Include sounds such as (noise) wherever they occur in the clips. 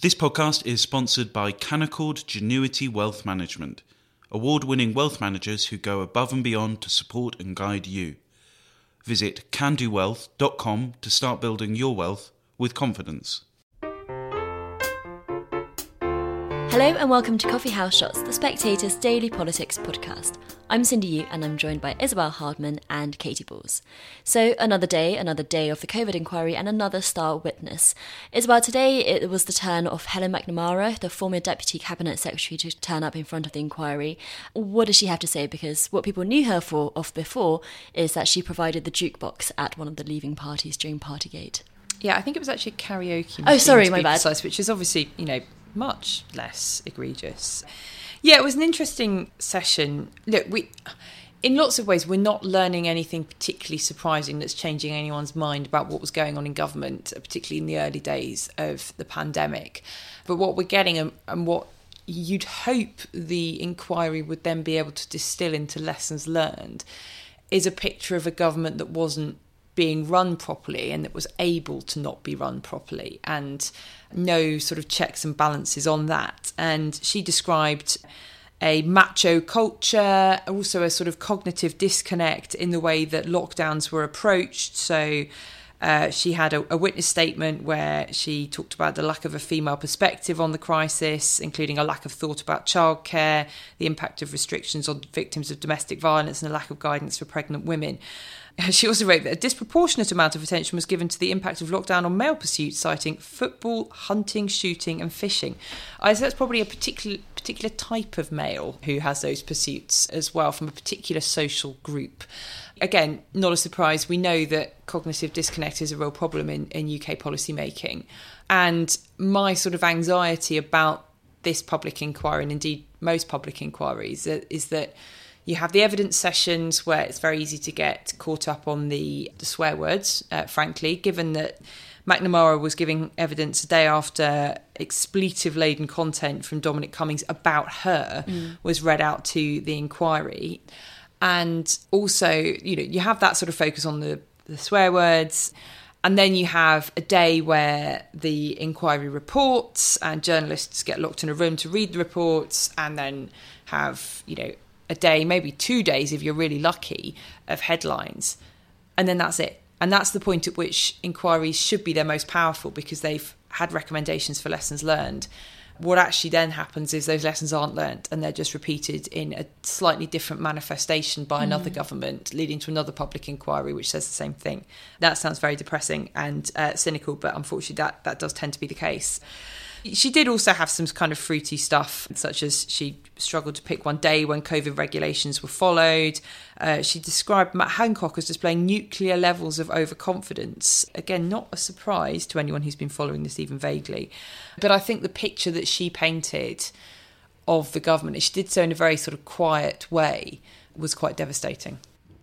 This podcast is sponsored by Canaccord Genuity Wealth Management, award winning wealth managers who go above and beyond to support and guide you. Visit candowealth.com to start building your wealth with confidence. Hello and welcome to Coffee House Shots, the Spectator's daily politics podcast. I'm Cindy Yu and I'm joined by Isabel Hardman and Katy Balls. So, another day, another day of the COVID inquiry and another star witness. Isabel, today it was the turn of Helen McNamara, the former Deputy Cabinet Secretary, to turn up in front of the inquiry. What does she have to say? Because what people knew her for of before is that she provided the jukebox at one of the leaving parties during Partygate. Yeah, I think it was actually karaoke. Oh, sorry, my bad. Precise, which is obviously, you know, much less egregious. Yeah, it was an interesting session. Look, we, in lots of ways, we're not learning anything particularly surprising that's changing anyone's mind about what was going on in government, particularly in the early days of the pandemic. But what we're getting and, and what you'd hope the inquiry would then be able to distill into lessons learned is a picture of a government that wasn't being run properly and that was able to not be run properly and no sort of checks and balances on that. And she described a macho culture, also a sort of cognitive disconnect in the way that lockdowns were approached. So uh, she had a, a, witness statement where she talked about the lack of a female perspective on the crisis, including a lack of thought about childcare, the impact of restrictions on victims of domestic violence, and a lack of guidance for pregnant women. (laughs) She also wrote that a disproportionate amount of attention was given to the impact of lockdown on male pursuits, citing football, hunting, shooting, and fishing. I say that's probably a particular particular type of male who has those pursuits as well from a particular social group. Again, not a surprise. We know that cognitive disconnect is a real problem in, in UK policy making. And my sort of anxiety about this public inquiry, and indeed most public inquiries, is that you have the evidence sessions where it's very easy to get caught up on the, the swear words, uh, frankly, given that McNamara was giving evidence a day after expletive laden content from Dominic Cummings about her mm. was read out to the inquiry. And also, you know, you have that sort of focus on the, the swear words. And then you have a day where the inquiry reports and journalists get locked in a room to read the reports and then have, you know, a day, maybe two days if you're really lucky, of headlines. And then that's it. And that's the point at which inquiries should be their most powerful because they've had recommendations for lessons learned. What actually then happens is those lessons aren't learned and they're just repeated in a slightly different manifestation by another mm. government, leading to another public inquiry which says the same thing. That sounds very depressing and uh, cynical, but unfortunately, that, that does tend to be the case. She did also have some kind of fruity stuff, such as she struggled to pick one day when COVID regulations were followed. Uh, she described Matt Hancock as displaying nuclear levels of overconfidence. Again, not a surprise to anyone who's been following this even vaguely. But I think the picture that she painted of the government, she did so in a very sort of quiet way, was quite devastating.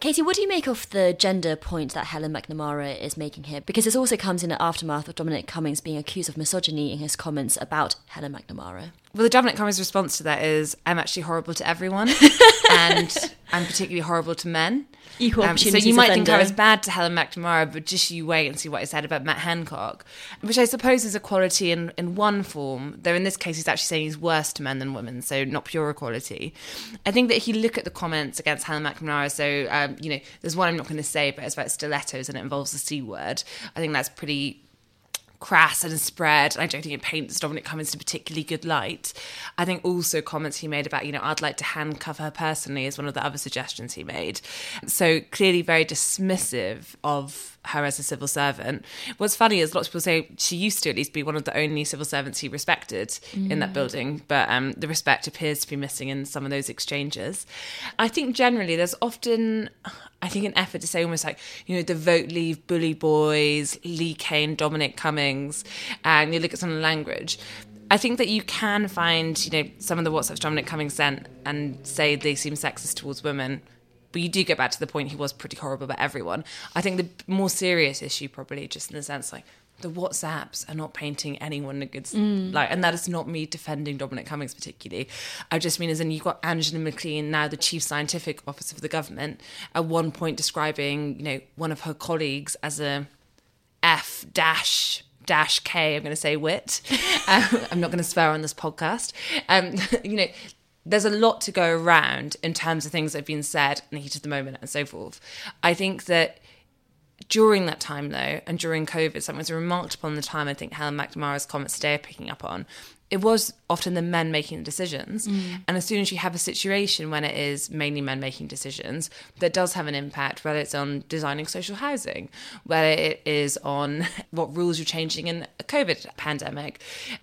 Katy, what do you make of the gender point that Helen McNamara is making here? Because this also comes in the aftermath of Dominic Cummings being accused of misogyny in his comments about Helen McNamara. Well, the Dominic Cummings response to that is, "I'm actually horrible to everyone, (laughs) and I'm particularly horrible to men." Equal um, So you might think I was bad to Helen McNamara, but just you wait and see what I said about Matt Hancock, which I suppose is equality in, in one form. Though in this case, he's actually saying he's worse to men than women, so not pure equality. I think that if you look at the comments against Helen McNamara, so um, you know, there's one I'm not going to say, but it's about stilettos and it involves the c word. I think that's pretty crass and spread. I don't think it paints Dominic Cummings in a particularly good light. I think also comments he made about, you know, I'd like to handcuff her personally is one of the other suggestions he made. So clearly very dismissive of her as a civil servant. What's funny is lots of people say she used to at least be one of the only civil servants he respected mm. in that building, but um, the respect appears to be missing in some of those exchanges. I think generally there's often, I think, an effort to say almost like, you know, the vote leave bully boys, Lee Cain, Dominic Cummings, and you look at some of the language. I think that you can find, you know, some of the WhatsApps Dominic Cummings sent and say they seem sexist towards women but you do get back to the point he was pretty horrible about everyone. I think the more serious issue, probably, just in the sense like the WhatsApps are not painting anyone a good mm. like, and that is not me defending Dominic Cummings particularly. I just mean as in you've got Angela McLean now the chief scientific officer of the government at one point describing you know one of her colleagues as a F dash dash K, I'm going to say wit. (laughs) Um, I'm not going to swear on this podcast. Um, (laughs) you know, there's a lot to go around in terms of things that have been said in the heat of the moment and so forth. I think that during that time, though, and during COVID, something was remarked upon the time I think Helen McNamara's comments today are picking up on, it was often the men making the decisions. Mm. And as soon as you have a situation when it is mainly men making decisions, that does have an impact, whether it's on designing social housing, whether it is on (laughs) what rules you're changing in a COVID pandemic.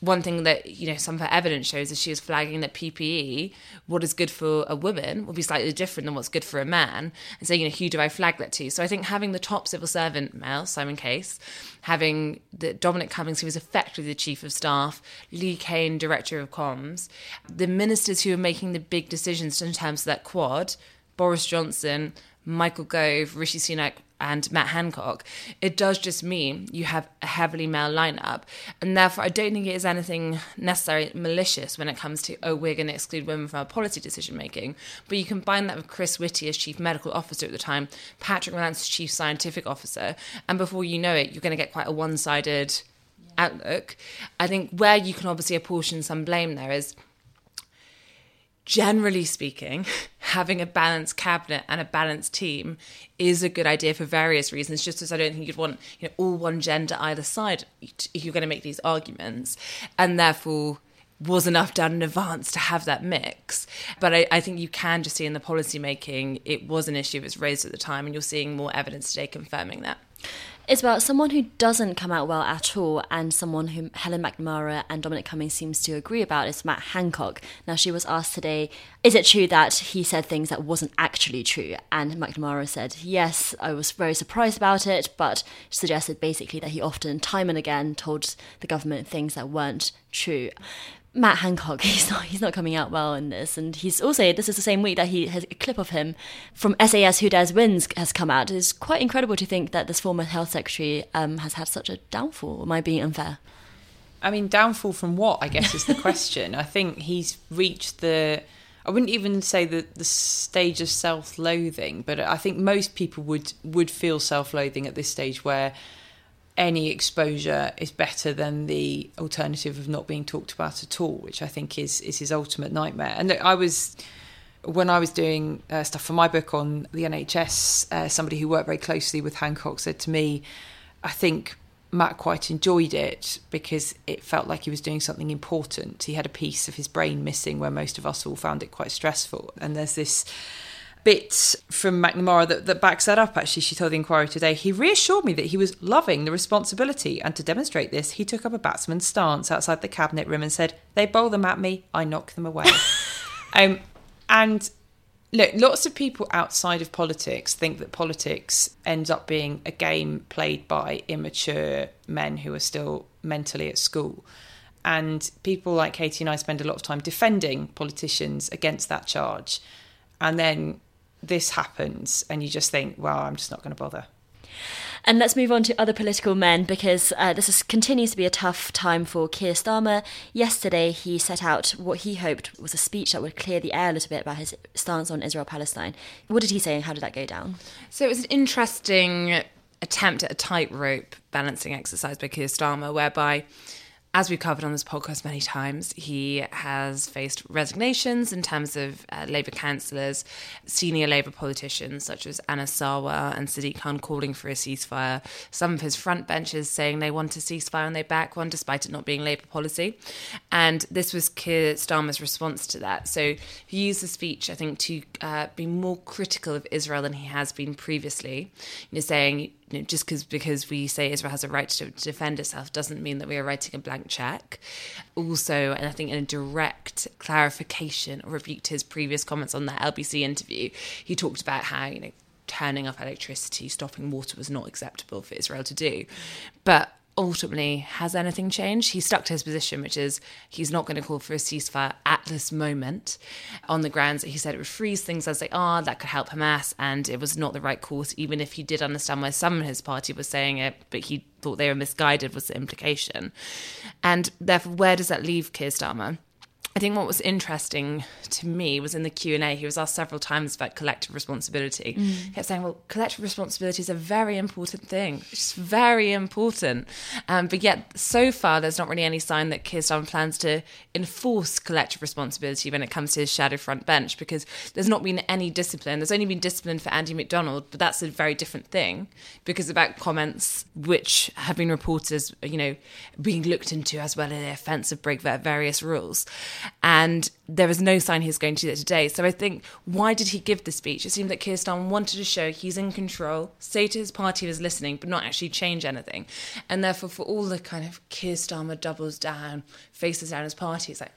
One thing that, you know, some of her evidence shows is she is flagging that PPE, what is good for a woman, will be slightly different than what's good for a man. And saying, you know, who do I flag that to? So I think having the top civil servant male, Simon Case, having the Dominic Cummings, who was effectively the chief of staff, Lee Cain, director of comms, the ministers who are making the big decisions in terms of that quad, Boris Johnson, Michael Gove, Rishi Sunak, and Matt Hancock, it does just mean you have a heavily male lineup. And therefore, I don't think it is anything necessarily malicious when it comes to, oh, we're going to exclude women from our policy decision making. But you combine that with Chris Whitty as chief medical officer at the time, Patrick Vallance as chief scientific officer, and before you know it, you're going to get quite a one sided outlook. I think where you can obviously apportion some blame there is generally speaking, (laughs) having a balanced cabinet and a balanced team is a good idea for various reasons. Just as I don't think you'd want you know all one gender either side if you're going to make these arguments, and therefore was enough done in advance to have that mix. But I, I, think you can just see in the policy making it was an issue that was raised at the time, and you're seeing more evidence today confirming that. It's about someone who doesn't come out well at all, and someone whom Helen McNamara and Dominic Cummings seems to agree about is Matt Hancock. Now, she was asked today, is it true that he said things that wasn't actually true? And McNamara said, yes, I was very surprised about it, but suggested basically that he often, time and again, told the government things that weren't true. Matt Hancock, (laughs) he's not he's not coming out well in this, and he's also this is the same week that he has a clip of him from SAS Who Dares Wins has come out. It's quite incredible to think that this former health secretary um, has had such a downfall. Am I being unfair? I mean, downfall from what? I guess is the (laughs) question. I think he's reached the. I wouldn't even say the the stage of self-loathing, but I think most people would would feel self-loathing at this stage where any exposure is better than the alternative of not being talked about at all, which I think is is his ultimate nightmare. And look, I was when I was doing uh, stuff for my book on the NHS, uh, somebody who worked very closely with Hancock said to me, "I think." Matt quite enjoyed it because it felt like he was doing something important. He had a piece of his brain missing where most of us all found it quite stressful. And there's this bit from McNamara that, that backs that up, actually. She told the Inquiry today. He reassured me that he was loving the responsibility, and to demonstrate this, he took up a batsman's stance outside the cabinet room and said, They bowl them at me, I knock them away. (laughs) um, and look, lots of people outside of politics think that politics ends up being a game played by immature men who are still mentally at school. And people like Katy and I spend a lot of time defending politicians against that charge. And then this happens and you just think, well, I'm just not going to bother. And let's move on to other political men because uh, this is, continues to be a tough time for Keir Starmer. Yesterday, he set out what he hoped was a speech that would clear the air a little bit about his stance on Israel Palestine. What did he say and how did that go down? So it was an interesting attempt at a tightrope balancing exercise by Keir Starmer, whereby as we've covered on this podcast many times, he has faced resignations in terms of uh, Labour councillors, senior Labour politicians such as Anas Sarwar and Sadiq Khan calling for a ceasefire. Some of his front benches saying they want a ceasefire and they back one, despite it not being Labour policy. And this was Keir Starmer's response to that. So he used the speech, I think, to uh, be more critical of Israel than he has been previously. You know, saying you know, just because because we say Israel has a right to, defend itself doesn't mean that we are writing a blank check. Also, and I think in a direct clarification or rebuke to his previous comments on that LBC interview, he talked about how you know turning off electricity, stopping water was not acceptable for Israel to do, but ultimately, has anything changed? He stuck to his position, which is he's not going to call for a ceasefire at this moment on the grounds that he said it would freeze things as they are, that could help Hamas, and it was not the right course, even if he did understand why some in his party were saying it, but he thought they were misguided, was the implication. And therefore, where does that leave Keir Starmer? I think what was interesting to me was in the Q and A. He was asked several times about collective responsibility. He kept saying, "Well, collective responsibility is a very important thing. It's very important." Um, but yet, so far, there's not really any sign that Keir Starmer plans to enforce collective responsibility when it comes to his shadow front bench, because there's not been any discipline. There's only been discipline for Andy McDonald, but that's a very different thing because about comments which have been reported as you know being looked into as well as an offence of break various rules and there is no sign he's going to do that today. So I think, why did he give the speech? It seemed that Keir Starmer wanted to show he's in control, say to his party he was listening, but not actually change anything. And therefore, for all the kind of Keir Starmer doubles down, faces down his party, it's like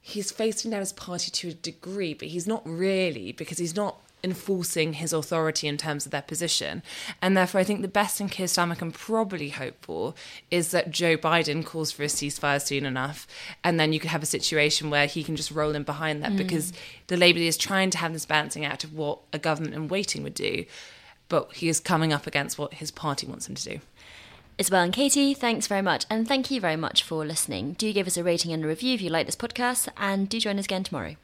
he's facing down his party to a degree, but he's not really because he's not enforcing his authority in terms of their position. And therefore, I think the best thing Keir Starmer can probably hope for is that Joe Biden calls for a ceasefire soon enough. And then you could have a situation where he can just roll in behind that mm. because the Labour is trying to have this balancing act of what a government in waiting would do. But he is coming up against what his party wants him to do. Isabel and Katy, thanks very much. And thank you very much for listening. Do give us a rating and a review if you like this podcast, and do join us again tomorrow.